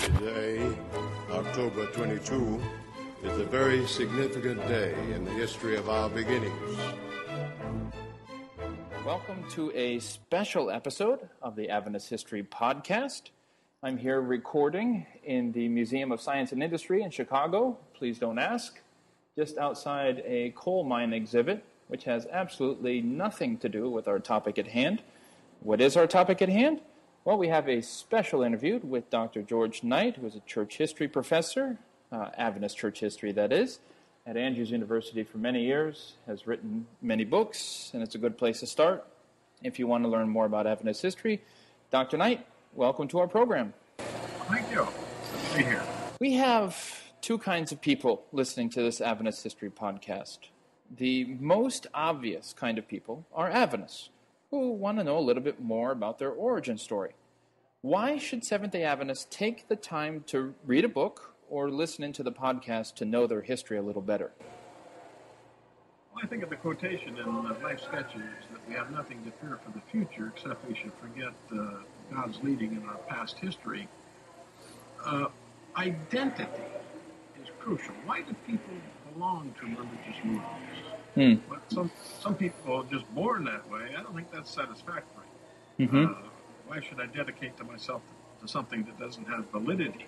Today, October 22, is a very significant day in the history of our beginnings. Welcome to a special episode of the Adventist History Podcast. I'm here recording in the Museum of Science and Industry in Chicago. Please don't ask. Just outside a coal mine exhibit, which has absolutely nothing to do with our topic at hand. What is our topic at hand? Well, we have a special interview with Dr. George Knight, who is a church history professor, uh, Adventist church history, that is, at Andrews University for many years, has written many books, and it's a good place to start if you want to learn more about Adventist history. Dr. Knight, welcome to our program. Thank you. Good to be here. We have two kinds of people listening to this Adventist history podcast. The most obvious kind of people are Adventists who want to know a little bit more about their origin story. Why should Seventh day Adventists take the time to read a book or listen into the podcast to know their history a little better? Well, I think of the quotation in Life Sketches that we have nothing to fear for the future except we should forget uh, God's leading in our past history. Uh, identity is crucial. Why do people belong to religious movements? Hmm. But some some people are just born that way. I don't think that's satisfactory. Mm-hmm. Uh, why should I dedicate to myself to something that doesn't have validity?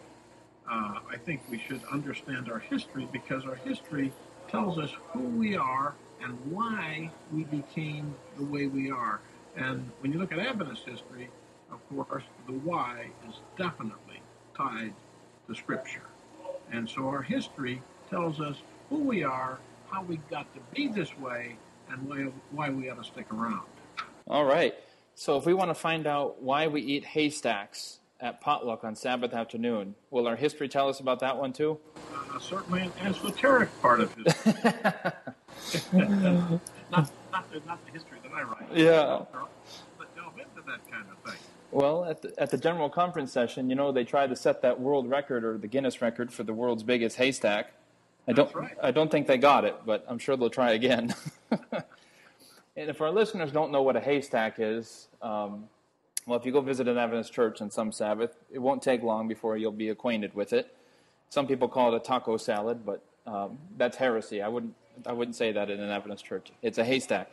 Uh, I think we should understand our history because our history tells us who we are and why we became the way we are. And when you look at Adventist history, of course, the why is definitely tied to Scripture. And so our history tells us who we are, how we got to be this way, and why, why we ought to stick around. All right. So, if we want to find out why we eat haystacks at potluck on Sabbath afternoon, will our history tell us about that one too? Uh, certainly an esoteric part of history. not, not, the, not the history that I write. Yeah. But delve into that kind of thing. Well, at the, at the general conference session, you know, they tried to set that world record or the Guinness record for the world's biggest haystack. I don't, right. I don't think they got it, but I'm sure they'll try again. and if our listeners don't know what a haystack is, um, well, if you go visit an Adventist church on some Sabbath, it won't take long before you'll be acquainted with it. Some people call it a taco salad, but um, that's heresy. I wouldn't, I wouldn't say that in an Adventist church. It's a haystack.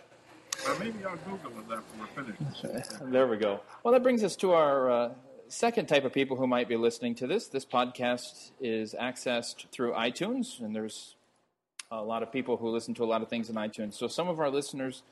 Well, maybe I'll Google it after we're finished. There we go. Well, that brings us to our uh, second type of people who might be listening to this. This podcast is accessed through iTunes, and there's a lot of people who listen to a lot of things in iTunes. So some of our listeners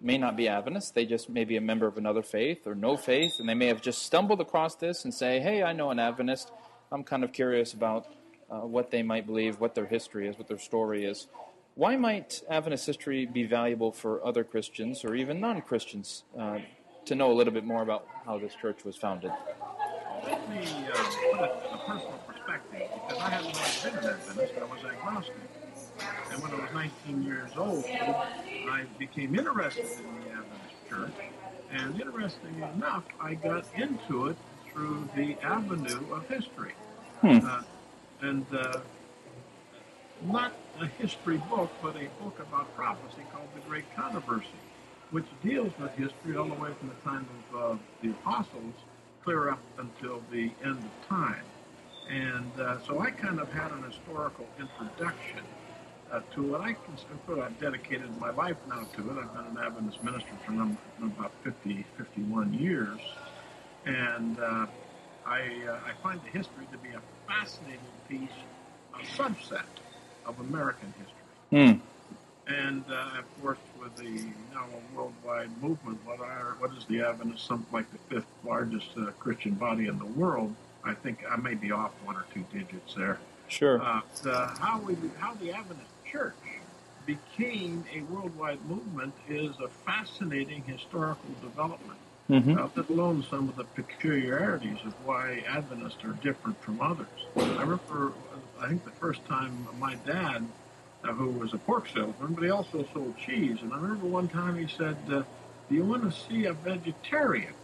may not be Adventists. They just may be a member of another faith or no faith, and they may have just stumbled across this and say, hey, I know an Adventist. I'm kind of curious about uh, what they might believe, what their history is, what their story is. Why might Adventist history be valuable for other Christians or even non Christians uh, to know a little bit more about how this church was founded? Let me uh, put it in a personal perspective because I hadn't always been an Adventist. I was agnostic. And when I was 19 years old, I became interested in the Adventist church. And interestingly enough, I got into it through the avenue of history. Hmm. Uh, and uh, not a history book, but a book about prophecy called The Great Controversy, which deals with history all the way from the time of uh, the apostles clear up until the end of time. And uh, so I kind of had an historical introduction uh, to it. I consider I've dedicated my life now to it. I've been an Adventist minister for num- about 50, 51 years. And uh, I, uh, I find the history to be a fascinating piece, a subset of American history. Hmm. And uh, of course, with the now a worldwide movement, what are what is the Adventist? Something like the fifth largest uh, Christian body in the world. I think I may be off one or two digits there. Sure. Uh, the, how we how the Adventist Church became a worldwide movement is a fascinating historical development. hmm Uh, let alone some of the peculiarities of why Adventists are different from others. I remember, I think the first time my dad, who was a pork salesman, but he also sold cheese, and I remember one time he said, uh, "Do you want to see a vegetarian?"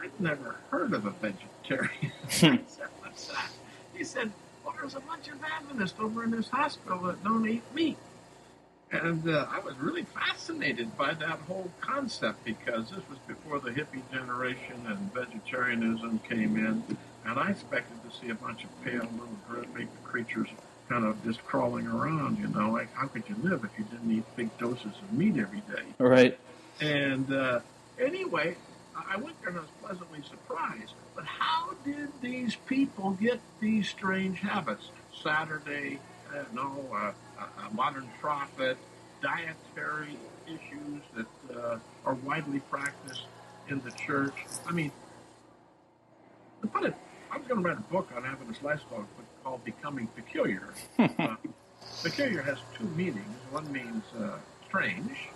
I'd never heard of a vegetarian. I said, "What's that?" He said, "Well, there's a bunch of Adventists over in this hospital that don't eat meat." And uh, I was really fascinated by that whole concept because this was before the hippie generation and vegetarianism came in. And I expected to see a bunch of pale little green creatures kind of just crawling around, you know, like how could you live if you didn't eat big doses of meat every day? Right. And uh, anyway, I went there and I was pleasantly surprised. But how did these people get these strange habits? Saturday, uh, no, uh, a modern prophet, dietary issues that uh, are widely practiced in the church. I mean, to put it, I was going to write a book on having Adventist lifestyle called Becoming Peculiar. uh, peculiar has two meanings. One means uh, strange,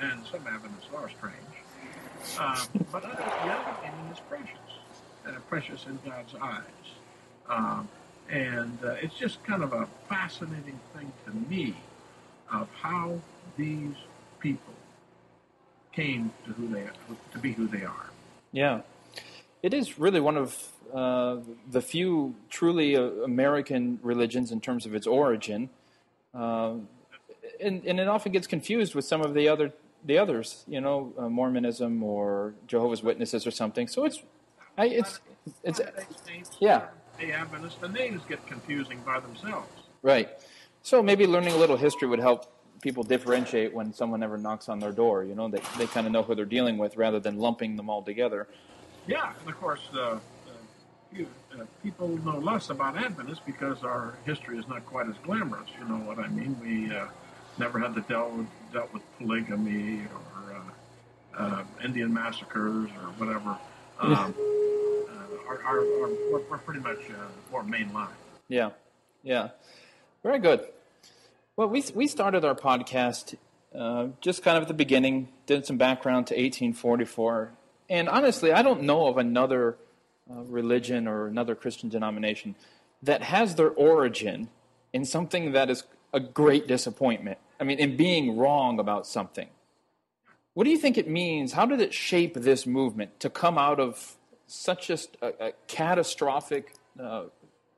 and some Adventists are strange. Uh, but the other meaning is precious, and precious in God's eyes. Um, and uh, it's just kind of a fascinating thing to me of how these people came to who they are, to be who they are. Yeah, it is really one of uh, the few truly uh, American religions in terms of its origin, uh, and, and, it often gets confused with some of the other the others, you know, uh, Mormonism or Jehovah's Witnesses or something. So it's, I, it's, it's, yeah. The Adventists, the names get confusing by themselves. Right. So maybe learning a little history would help people differentiate when someone ever knocks on their door. You know, they they kind of know who they're dealing with rather than lumping them all together. Yeah, and of course, uh, uh, people know less about Adventists because our history is not quite as glamorous. You know what I mean? We uh, never had to deal with, dealt with polygamy or uh, uh, Indian massacres or whatever. Um, uh, our, our, our, we're, we're, pretty much uh, more mainline. Yeah, yeah, very good. Well, we we started our podcast uh, just kind of at the beginning, did some background to 1844, and honestly, I don't know of another uh, religion or another Christian denomination that has their origin in something that is a great disappointment. I mean, in being wrong about something. What do you think it means? How did it shape this movement to come out of such a, a catastrophic uh,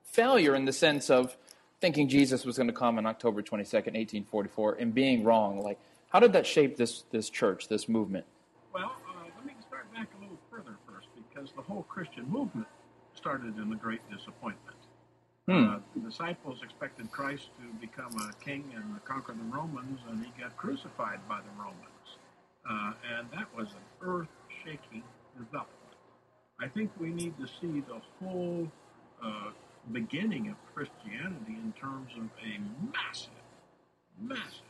failure in the sense of thinking Jesus was going to come on October 22nd, 1844, and being wrong? Like, how did that shape this, this church, this movement? Well, because the whole Christian movement started in the great disappointment. Hmm. Uh, the disciples expected Christ to become a king and conquer the Romans, and he got crucified by the Romans. Uh, and that was an earth shaking development. I think we need to see the whole uh, beginning of Christianity in terms of a massive, massive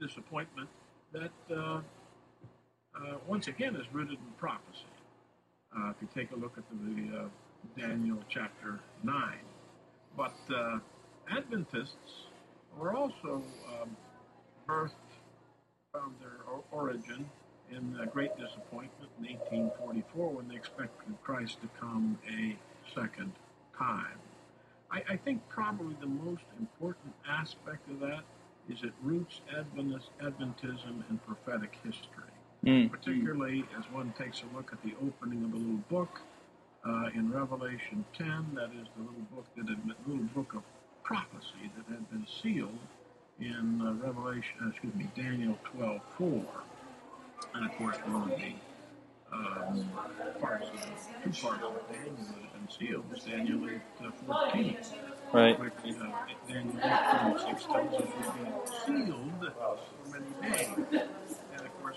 disappointment that, uh, uh, once again, is rooted in prophecy. Uh, if you take a look at the uh, Daniel chapter 9. But uh, Adventists were also um, birthed, found their origin in the Great Disappointment in 1844 when they expected Christ to come a second time. I, I think probably the most important aspect of that is it roots Adventist, Adventism in prophetic history mm. particularly as one takes a look at the opening of the little book uh, in Revelation 10. That is the little book that had, little book of prophecy that had been sealed in uh, Revelation, uh, excuse me, Daniel 12:4, and of course one of the um, parts of two parts of Daniel that had been sealed was Daniel 8 uh, 14. Right. Which, uh, Daniel 8 26 tells us we've been sealed for many days. And of course,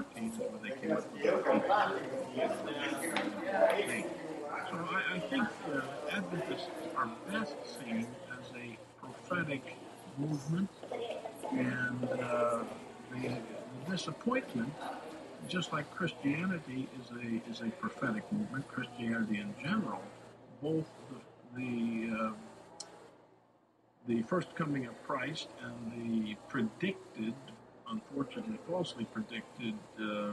14 when they came up with So I, I think uh, Adventists are best seen as a prophetic movement, and uh, the, the disappointment, just like Christianity is a is a prophetic movement, Christianity in general, both the, the uh, the first coming of Christ and the predicted unfortunately falsely predicted uh,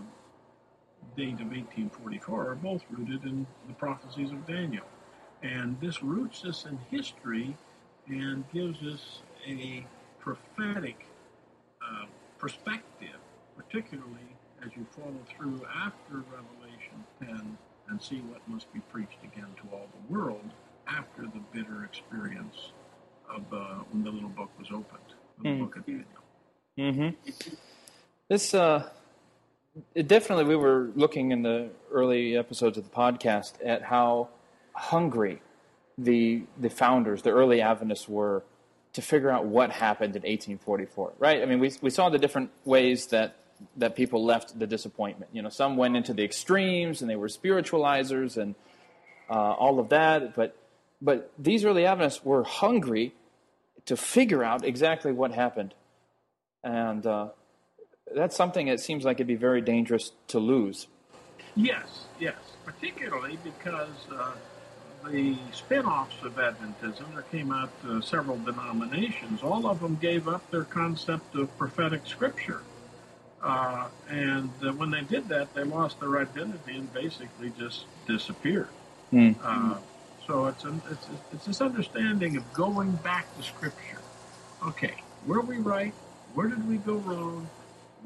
date of 1844 are both rooted in the prophecies of Daniel. And this roots us in history and gives us a prophetic uh, perspective, particularly as you follow through after Revelation 10 and see what must be preached again to all the world after the bitter experience of uh, when the little book was opened, the mm. book of Daniel. Mm-hmm. This, uh, it definitely, we were looking in the early episodes of the podcast at how hungry the the founders, the early Adventists, were to figure out what happened in 1844. Right? I mean, we we saw the different ways that that people left the disappointment. You know, some went into the extremes and they were spiritualizers and uh, all of that. But but these early Adventists were hungry to figure out exactly what happened, and uh, that's something that seems like it'd be very dangerous to lose. Yes, yes, particularly because uh, the spin-offs of Adventism, there came out uh, several denominations. All of them gave up their concept of prophetic scripture. Uh, and uh, when they did that, they lost their identity and basically just disappeared. Mm. so it's, an, it's, it's this understanding of going back to Scripture. Okay, were we right? Where did we go wrong?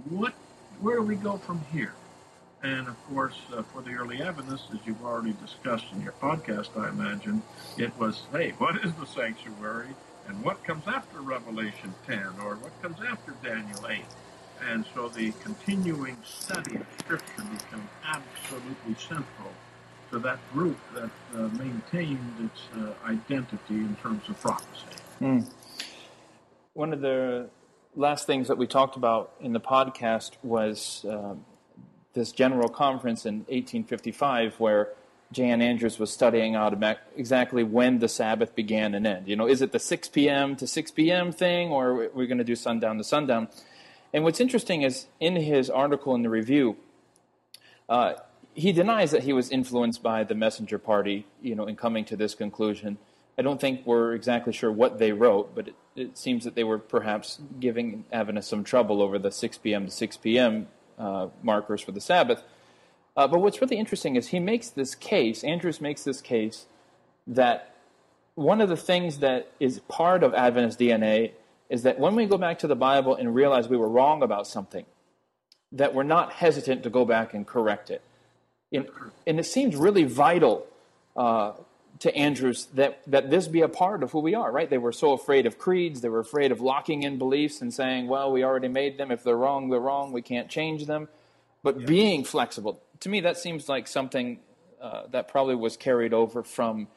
What? Where do we go from here? And of course, uh, for the early Adventists, as you've already discussed in your podcast, I imagine, it was, hey, what is the sanctuary? And what comes after Revelation 10? Or what comes after Daniel 8? And so the continuing study of Scripture becomes absolutely central to that group that uh, maintained its uh, identity in terms of prophecy. Mm. One of the last things that we talked about in the podcast was um, this general conference in 1855 where J.N. Andrews was studying out exactly when the Sabbath began and ended. You know, is it the 6 p.m. to 6 p.m. thing, or are we going to do sundown to sundown? And what's interesting is in his article in the review, uh, he denies that he was influenced by the messenger party, you know, in coming to this conclusion. I don't think we're exactly sure what they wrote, but it, it seems that they were perhaps giving Adventists some trouble over the 6 p.m. to 6 p.m. Uh, markers for the Sabbath. Uh, but what's really interesting is he makes this case, Andrews makes this case, that one of the things that is part of Adventist DNA is that when we go back to the Bible and realize we were wrong about something, that we're not hesitant to go back and correct it. And, and it seems really vital uh, to Andrews that, that this be a part of who we are, right? They were so afraid of creeds. They were afraid of locking in beliefs and saying, well, we already made them. If they're wrong, they're wrong. We can't change them. But yeah. being flexible, to me, that seems like something uh, that probably was carried over from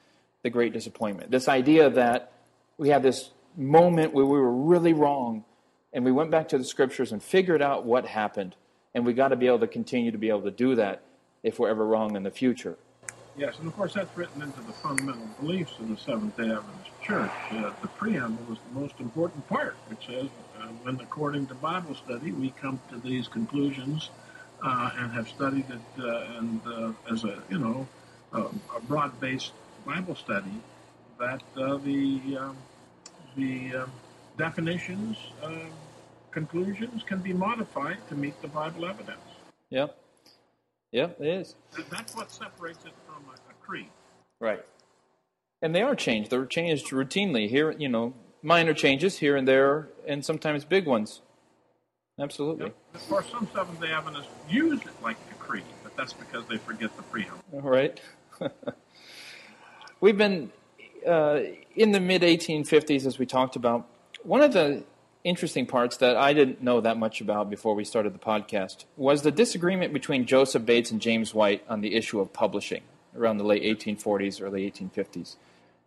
the Great Disappointment. This idea that we had this moment where we were really wrong and we went back to the scriptures and figured out what happened. And we got to be able to continue to be able to do that if we're ever wrong in the future. Yes, and of course that's written into the fundamental beliefs of the Seventh Day Adventist Church. Uh, the preamble is the most important part, It says, uh, when according to Bible study we come to these conclusions uh, and have studied it uh, and uh, as a you know a broad-based Bible study, that uh, the um, the um, definitions, conclusions can be modified to meet the Bible evidence. Yep. Yeah, it is. That's what separates it from a, a creed. Right. And they are changed. They're changed routinely. Here, you know, minor changes here and there, and sometimes big ones. Absolutely. Yep. Of course, some Seventh Day Adventists use it like a creed, but that's because they forget the preamble. All right. We've been uh, in the mid 1850s, as we talked about. One of the interesting parts that I didn't know that much about before we started the podcast was the disagreement between Joseph Bates and James White on the issue of publishing around the late 1840s, early 1850s.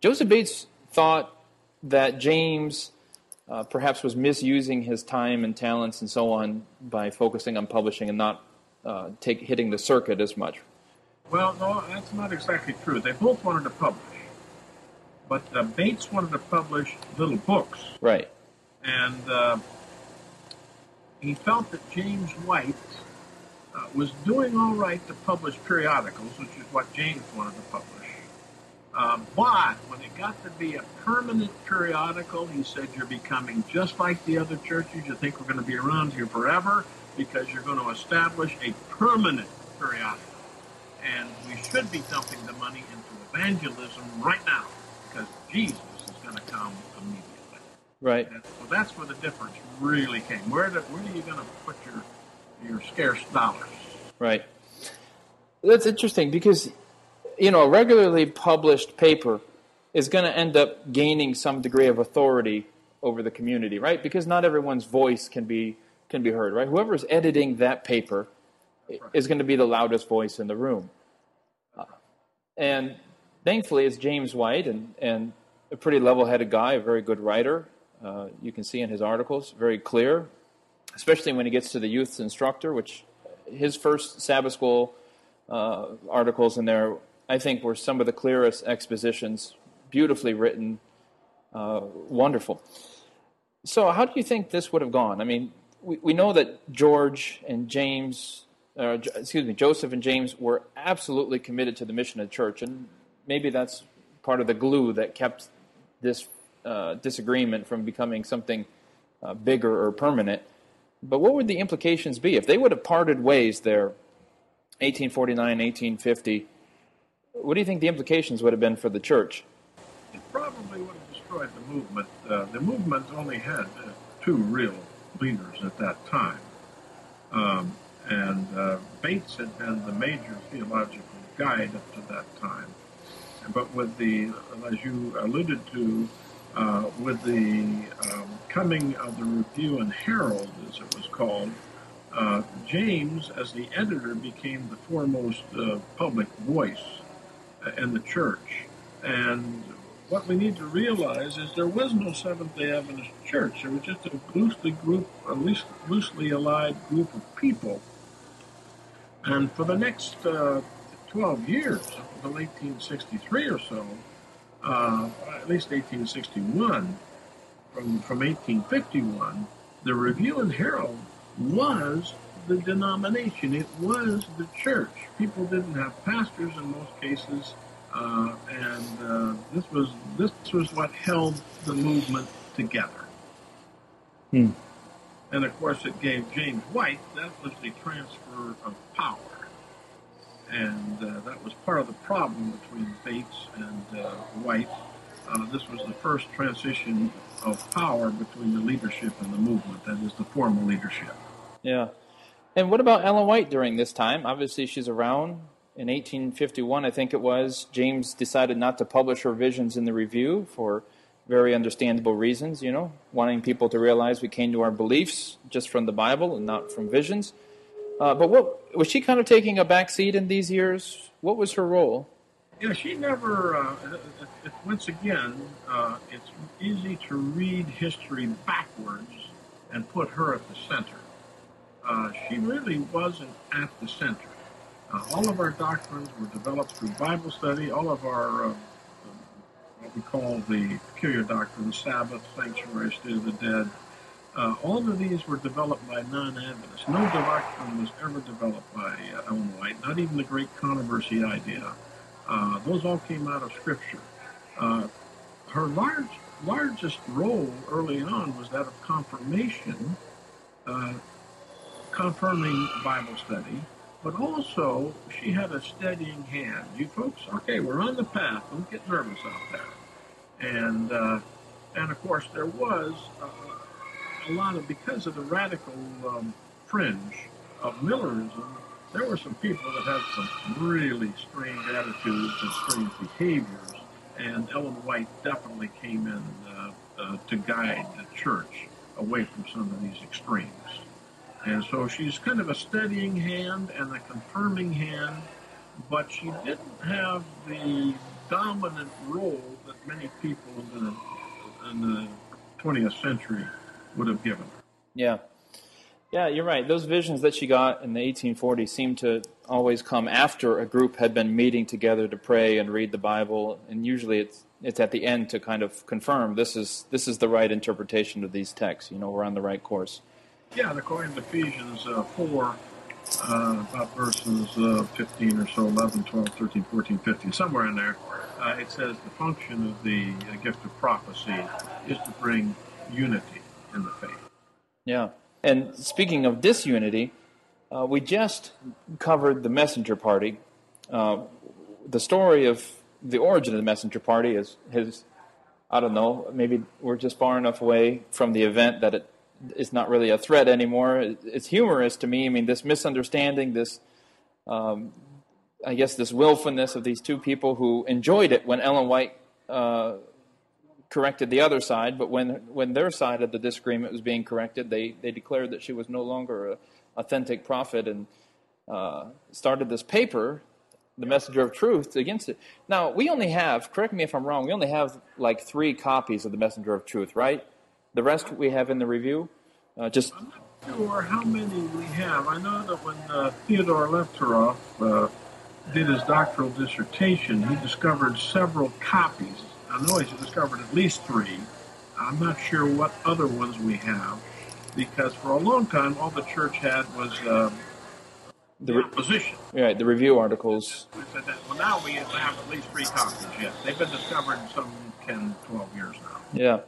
Joseph Bates thought that James uh, perhaps was misusing his time and talents and so on by focusing on publishing and not uh, take, hitting the circuit as much. Well, no, that's not exactly true. They both wanted to publish, but uh, Bates wanted to publish little books. Right and uh, he felt that James White uh, was doing all right to publish periodicals, which is what James wanted to publish. Uh, but when it got to be a permanent periodical, he said, You're becoming just like the other churches. You think we're going to be around here forever because you're going to establish a permanent periodical. And we should be dumping the money into evangelism right now because Jesus is going to come immediately. Right. And so that's where the difference really came. Where do, where are you going to put your your scarce dollars? Right. That's interesting because you know a regularly published paper is going to end up gaining some degree of authority over the community, right? Because not everyone's voice can be can be heard, right? Whoever's editing that paper right. is going to be the loudest voice in the room. Uh, and thankfully, it's James White, and, and a pretty level-headed guy, a very good writer. Uh, you can see in his articles, very clear, especially when he gets to the youth instructor, which his first Sabbath school uh, articles in there, I think, were some of the clearest expositions, beautifully written, uh, wonderful. So, how do you think this would have gone? I mean, we, we know that George and James, uh, excuse me, Joseph and James were absolutely committed to the mission of the church, and maybe that's part of the glue that kept this uh, disagreement from becoming something uh, bigger or permanent. But what would the implications be if they would have parted ways there, 1849, 1850? What do you think the implications would have been for the church? It probably would have destroyed the movement. Uh, the movement only had uh, two real leaders at that time. Um, and uh, Bates had been the major theological guide up to that time. But with the, as you alluded to, uh, with the um, coming of the Review and Herald, as it was called, uh, James, as the editor, became the foremost uh, public voice uh, in the church. And what we need to realize is there was no Seventh Day Adventist church. There was just a loosely group, a loosely allied group of people. And for the next uh, 12 years, until 1863 or so, uh, at least 1861, from, from 1851, the Review and Herald was the denomination. It was the church. People didn't have pastors in most cases. Uh, and uh, this was this was what held the movement together. Hmm. And of course, it gave James White that was the transfer of power, and uh, that was part of the problem between Bates and uh, White. Uh, this was the first transition of power between the leadership and the movement. That is the formal leadership. Yeah. And what about Ellen White during this time? Obviously, she's around in 1851, I think it was, James decided not to publish her visions in the review for very understandable reasons, you know, wanting people to realize we came to our beliefs just from the Bible and not from visions. Uh, but what was she kind of taking a back seat in these years? What was her role? Yeah, she never. Uh, once again, uh, it's easy to read history backwards and put her at the center. Uh, she really wasn't at the center. Uh, all of our doctrines were developed through Bible study. All of our, uh, what we call the peculiar doctrine, Sabbath, sanctuary, state of the dead, uh, all of these were developed by non-Adventists. No doctrine was ever developed by uh, Ellen White, not even the great controversy idea. Uh, those all came out of Scripture. Uh, her large, largest role early on was that of confirmation, confirming Bible study, but also she had a steadying hand. You folks, okay, we're on the path. Don't get nervous out there. And uh, and of course there was a, lot of because of the radical um, fringe of Millerism. There were some people that had some really strange attitudes and strange behaviors, and Ellen White definitely came in uh, uh, to guide the church away from some of these extremes. And so she's kind of a steadying hand and a confirming hand, but she didn't have the dominant role that many people in the, in the 20th century would have given her. Yeah. Yeah, you're right. Those visions that she got in the 1840s seem to always come after a group had been meeting together to pray and read the Bible, and usually it's it's at the end to kind of confirm this is this is the right interpretation of these texts. You know, we're on the right course. Yeah, according to Ephesians uh, 4, uh, about verses uh, 15 or so, 11, 12, 13, 14, 15, somewhere in there, uh, it says the function of the uh, gift of prophecy is to bring unity in the faith. Yeah. And speaking of disunity, uh, we just covered the messenger party. the story of the origin of the messenger party is I don't know, maybe we're just far enough away from the event that it is not really a threat anymore. It's humorous to me. I mean, this misunderstanding, this, um, I guess, this willfulness of these two people who enjoyed it when Ellen White uh, corrected the other side, but when when their side of the disagreement was being corrected, they they declared that she was no longer an authentic prophet and uh, started this paper, the Messenger of Truth, against it. Now we only have, correct me if I'm wrong, we only have like three copies of the Messenger of Truth, right? The rest we have in the review. Uh, just I'm not sure how many we have. I know that when uh, Theodore Levterov uh, did his doctoral dissertation, he discovered several copies. I know he's discovered at least three. I'm not sure what other ones we have, because for a long time all the church had was uh, the re- opposition. right, the review articles. I said that, well, now we have at least three copies, yes. They've been discovered some 10, 12 years now. Yeah.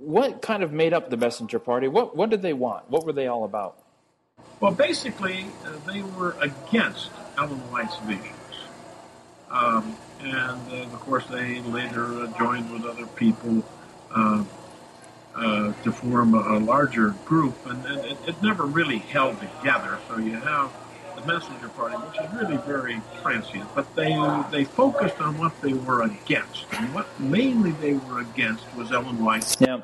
What kind of made up the messenger party? What what did they want? What were they all about? Well, basically, uh, they were against Ellen White's visions. Um, and uh, of course, they later uh, joined with other people uh, to form a, a larger group, and, and it, it never really held together. So you have the Messenger Party, which is really very transient, but they they focused on what they were against, and what mainly they were against was Ellen White. Yeah.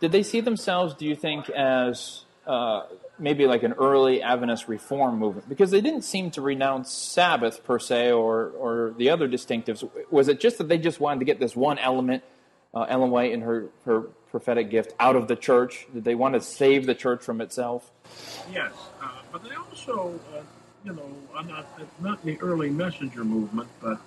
Did they see themselves, do you think, as uh, maybe like an early Adventist reform movement? Because they didn't seem to renounce Sabbath per se or, or the other distinctives. Was it just that they just wanted to get this one element, uh, Ellen White and her, her prophetic gift, out of the church? Did they want to save the church from itself? Yes, uh, but they also, uh, you know, not not the early messenger movement, but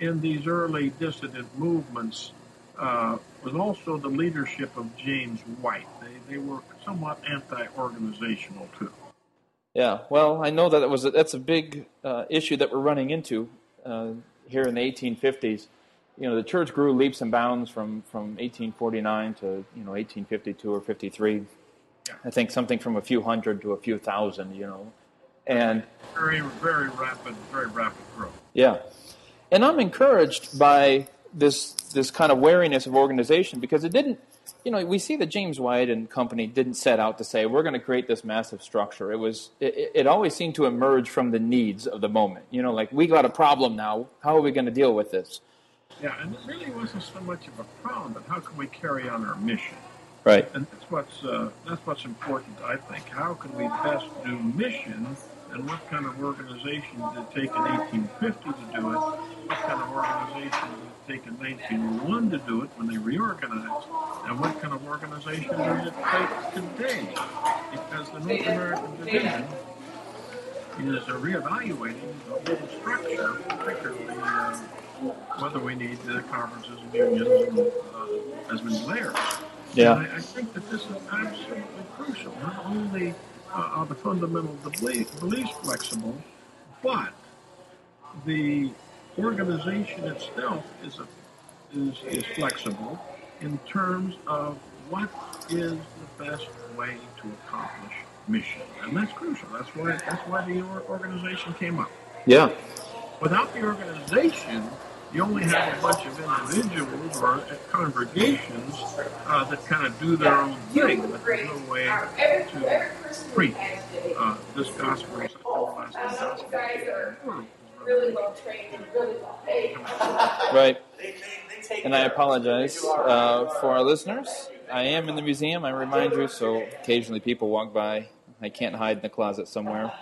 in these early dissident movements uh, was also the leadership of James White. They they were somewhat anti-organizational too. Yeah, well, I know that it was a, that's a big uh, issue that we're running into uh, here in the 1850s. You know, the church grew leaps and bounds from, from 1849 to you know 1852 or 53. Yeah. I think something from a few hundred to a few thousand. You know, and Very very rapid, very rapid growth. yeah, and I'm encouraged by this this kind of wariness of organization because it didn't. You know, we see that James White and company didn't set out to say we're going to create this massive structure. It was it, it always seemed to emerge from the needs of the moment. You know, like we got a problem now. How are we going to deal with this? Yeah, and it really wasn't so much of a problem, but how can we carry on our mission? Right. And that's what's uh, that's what's important, I think. How can we best do mission, and what kind of organization did it take in 1850 to do it? What kind of organization did it take in 1901 to do it when they reorganized? And what kind of organization does it take today? Because the North American Division is uh, reevaluating the whole structure, particularly uh, whether we need the conferences and unions and, uh, as many layers. Yeah. And I, I think that this is absolutely crucial. Not only are the fundamental belief, beliefs flexible, but the organization itself is, a, is, is flexible in terms of what is the best way to accomplish mission. And that's crucial. That's why, that's why the organization came up. Yeah. Without the organization, you only have a bunch of individuals or congregations uh, that kind of do their own thing, but there's no way to preach uh, this gospel is everlasting gospel. really well trained and really well paid. Right. And I apologize uh, for our listeners. I am in the museum, I remind you, so occasionally people walk by. I can't hide in the closet somewhere.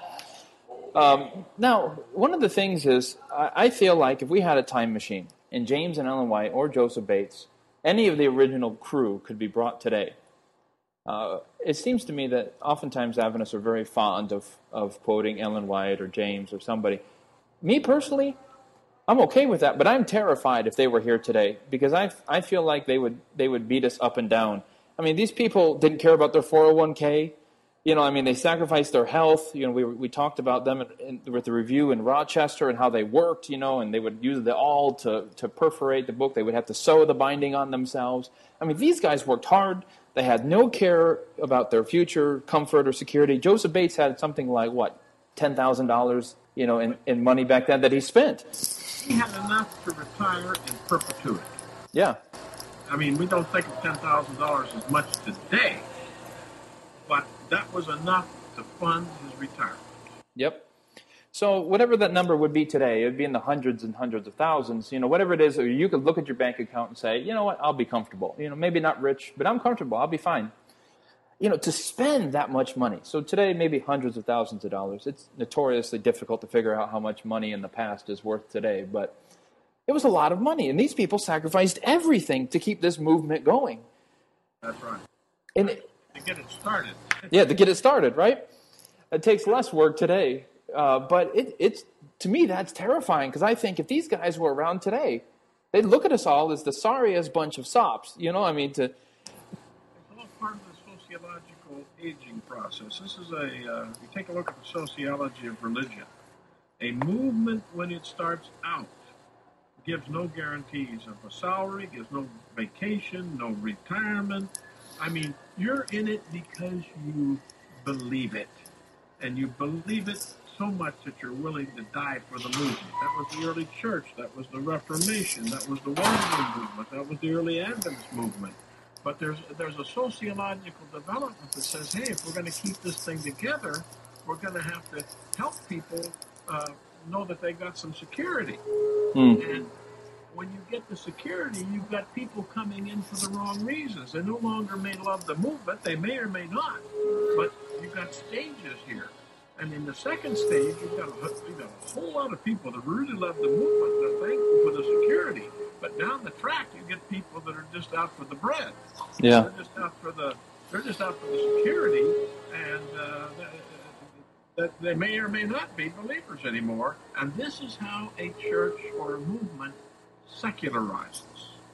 Um, now, one of the things is, I, I feel like if we had a time machine and James and Ellen White or Joseph Bates, any of the original crew could be brought today. Uh, it seems to me that oftentimes Adventists are very fond of, of quoting Ellen White or James or somebody. Me personally, I'm okay with that, but I'm terrified if they were here today because I, I feel like they would they would beat us up and down. I mean, these people didn't care about their 401k. You know, I mean, they sacrificed their health. You know, we, we talked about them in, in, with the review in Rochester and how they worked, you know, and they would use the awl to, to perforate the book. They would have to sew the binding on themselves. I mean, these guys worked hard. They had no care about their future comfort or security. Joseph Bates had something like, what, $10,000, you know, in, in money back then that he spent. He had enough to retire in perpetuity. Yeah. I mean, we don't think of ten thousand dollars as much today, but that was enough to fund his retirement. Yep. So whatever that number would be today, it would be in the hundreds and hundreds of thousands. You know, whatever it is, or you could look at your bank account and say, you know what, I'll be comfortable. You know, maybe not rich, but I'm comfortable. I'll be fine. You know, to spend that much money. So today, maybe hundreds of thousands of dollars. It's notoriously difficult to figure out how much money in the past is worth today, but it was a lot of money, and these people sacrificed everything to keep this movement going. That's right. And it, To get it started. yeah, to get it started, right? It takes less work today, uh, but it, it's to me that's terrifying because I think if these guys were around today, they'd look at us all as the sorriest bunch of sops. You know, I mean, to It's all part of the sociological aging process. This is a, uh, you take a look at the sociology of religion. A movement, when it starts out, gives no guarantees of a salary, gives no vacation, no retirement. I mean, you're in it because you believe it. And you believe it so much that you're willing to die for the movement. That was the early church. That was the Reformation. That was the Wesley movement. That was the early Adventist movement. But there's there's a sociological development that says, hey, if we're going to keep this thing together, we're going to have to help people uh, know that they got some security. And when you get the security, you've got people coming in for the wrong reasons. They no longer may love the movement. They may or may not. But you've got stages here. And in the second stage, you've got, a, you've got a whole lot of people that really love the movement. They're thankful for the security. But down the track, you get people that are just out for the bread. yeah, They're just out for the they're just out for the security, and uh, that they may or may not be believers anymore. And this is how a church or a movement secularizes.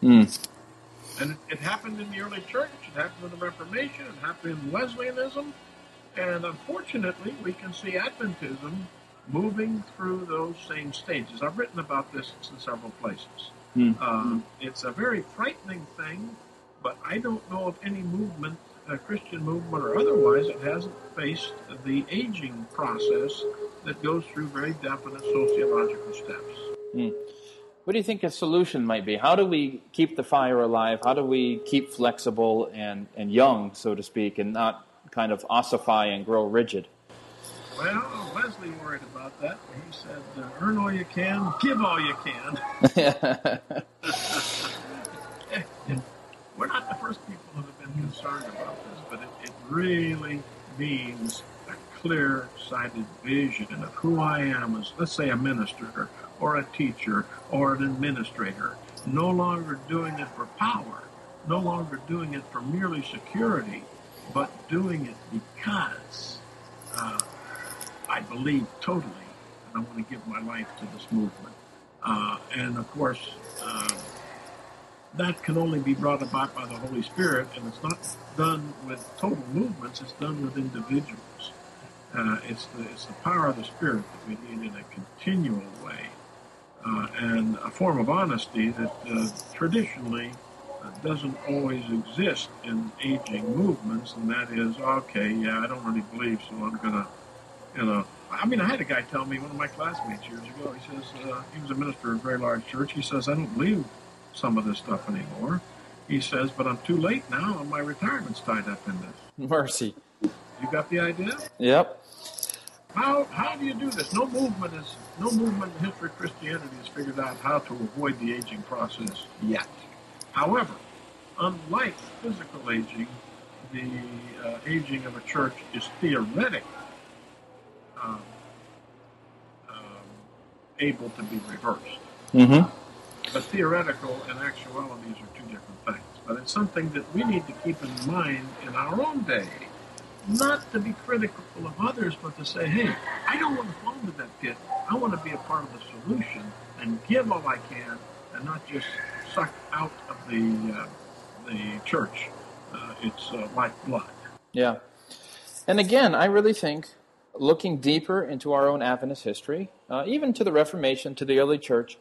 Mm. And it, it happened in the early church. It happened in the Reformation. It happened in Wesleyanism. And unfortunately, we can see Adventism moving through those same stages. I've written about this in several places. Um, it's a very frightening thing, but I don't know of any movement, a Christian movement or otherwise, that hasn't faced the aging process that goes through very definite sociological steps. What do you think a solution might be? How do we keep the fire alive? How do we keep flexible and, and young, so to speak, and not kind of ossify and grow rigid? Well, Wesley worried about that. He said, uh, "Earn all you can, give all you can." We're not the first people that have been concerned about this, but it, it really means a clear-sighted vision of who I am as, let's say, a minister or a teacher or an administrator. No longer doing it for power, no longer doing it for merely security, but doing it because uh, I believe totally, and I want to give my life to this movement. Uh, and of course, uh, that can only be brought about by the Holy Spirit, and it's not done with total movements, it's done with individuals. Uh, it's, the, it's the power of the Spirit that we need in a continual way, uh, and a form of honesty that uh, traditionally doesn't always exist in aging movements, and that is, okay, yeah, I don't really believe, so I'm going to you know, I mean, I had a guy tell me, one of my classmates years ago, he says, uh, he was a minister of a very large church. He says, I don't believe some of this stuff anymore. He says, but I'm too late now and my retirement's tied up in this. Mercy. You got the idea? Yep. How, how do you do this? No movement is, no movement in history of Christianity has figured out how to avoid the aging process yet. However, unlike physical aging, the uh, aging of a church is theoretic um, um, able to be reversed. Mm-hmm. But theoretical and actualities are two different things. But it's something that we need to keep in mind in our own day. Not to be critical of others, but to say, hey, I don't want to fall into that pit. I want to be a part of the solution and give all I can and not just suck out of the, uh, the church uh, its uh, lifeblood. Yeah. And again, I really think looking deeper into our own Adventist history, uh, even to the Reformation, to the early church,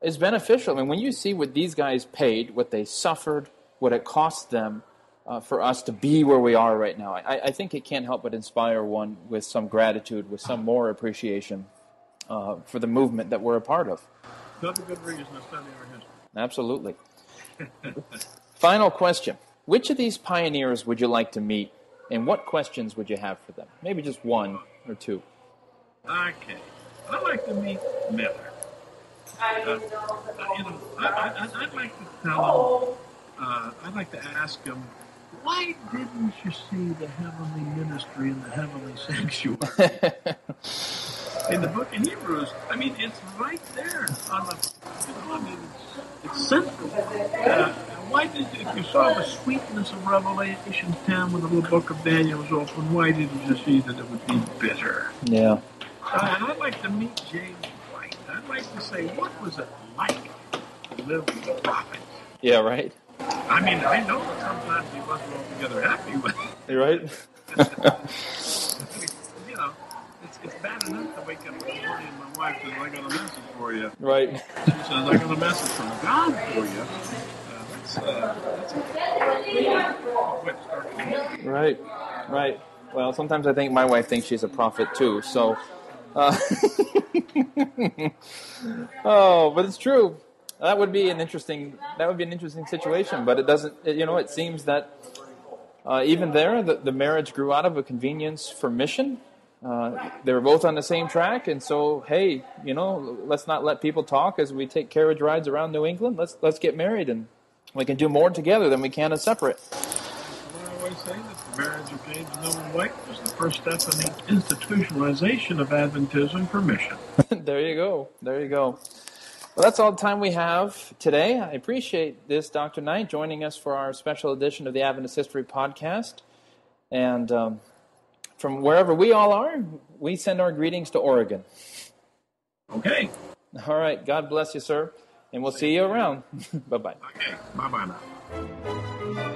is beneficial. I mean, when you see what these guys paid, what they suffered, what it cost them uh, for us to be where we are right now, I, I think it can't help but inspire one with some gratitude, with some more appreciation uh, for the movement that we're a part of. Another good reason to study our. Absolutely. Final question. Which of these pioneers would you like to meet, and what questions would you have for them? Maybe just one or two. Okay. I'd like to meet Miller. I Uh, didn't know that. you know, I, I, I'd- I'd like to tell him, uh, I'd like to ask him, why didn't you see the heavenly ministry and the heavenly sanctuary? in the book of Hebrews. I mean, it's right there on the, you know, I mean, it's, central. Uh, why did you, if you saw the sweetness of Revelation 10 when the little book of Daniel was open, why didn't you see that it would be bitter? Yeah. Uh, and I'd like to meet James White. I'd like to say, what was it like to live with the prophet? Yeah, right. I mean, I know that sometimes he wasn't altogether happy with it. You right? you know, it's, it's bad enough to wake up in the morning wife says, I got a message for you. right. She says, I got a message from God for you. Uh, that's, uh, that's a quick start to me. Right. Right. Well, sometimes I think my wife thinks she's a prophet too. So, uh, oh, but it's true. That would be an interesting. That would be an interesting situation. But it doesn't. It, you know, it seems that uh, even there, the, the marriage grew out of a convenience for mission. Uh, they were both on the same track, and so hey, you know, let's not let people talk as we take carriage rides around New England. Let's let's get married, and we can do more together than we can as separate. I always say that the marriage of James and Ellen White was the first step in the institutionalization of Adventism for mission. there you go. There you go. Well, that's all the time we have today. I appreciate this, Dr. Knight, joining us for our special edition of the Adventist History Podcast. And um, from wherever we all are, we send our greetings to Oregon. Okay. All right. God bless you, sir. And we'll see you around. bye bye. Okay. Bye bye now.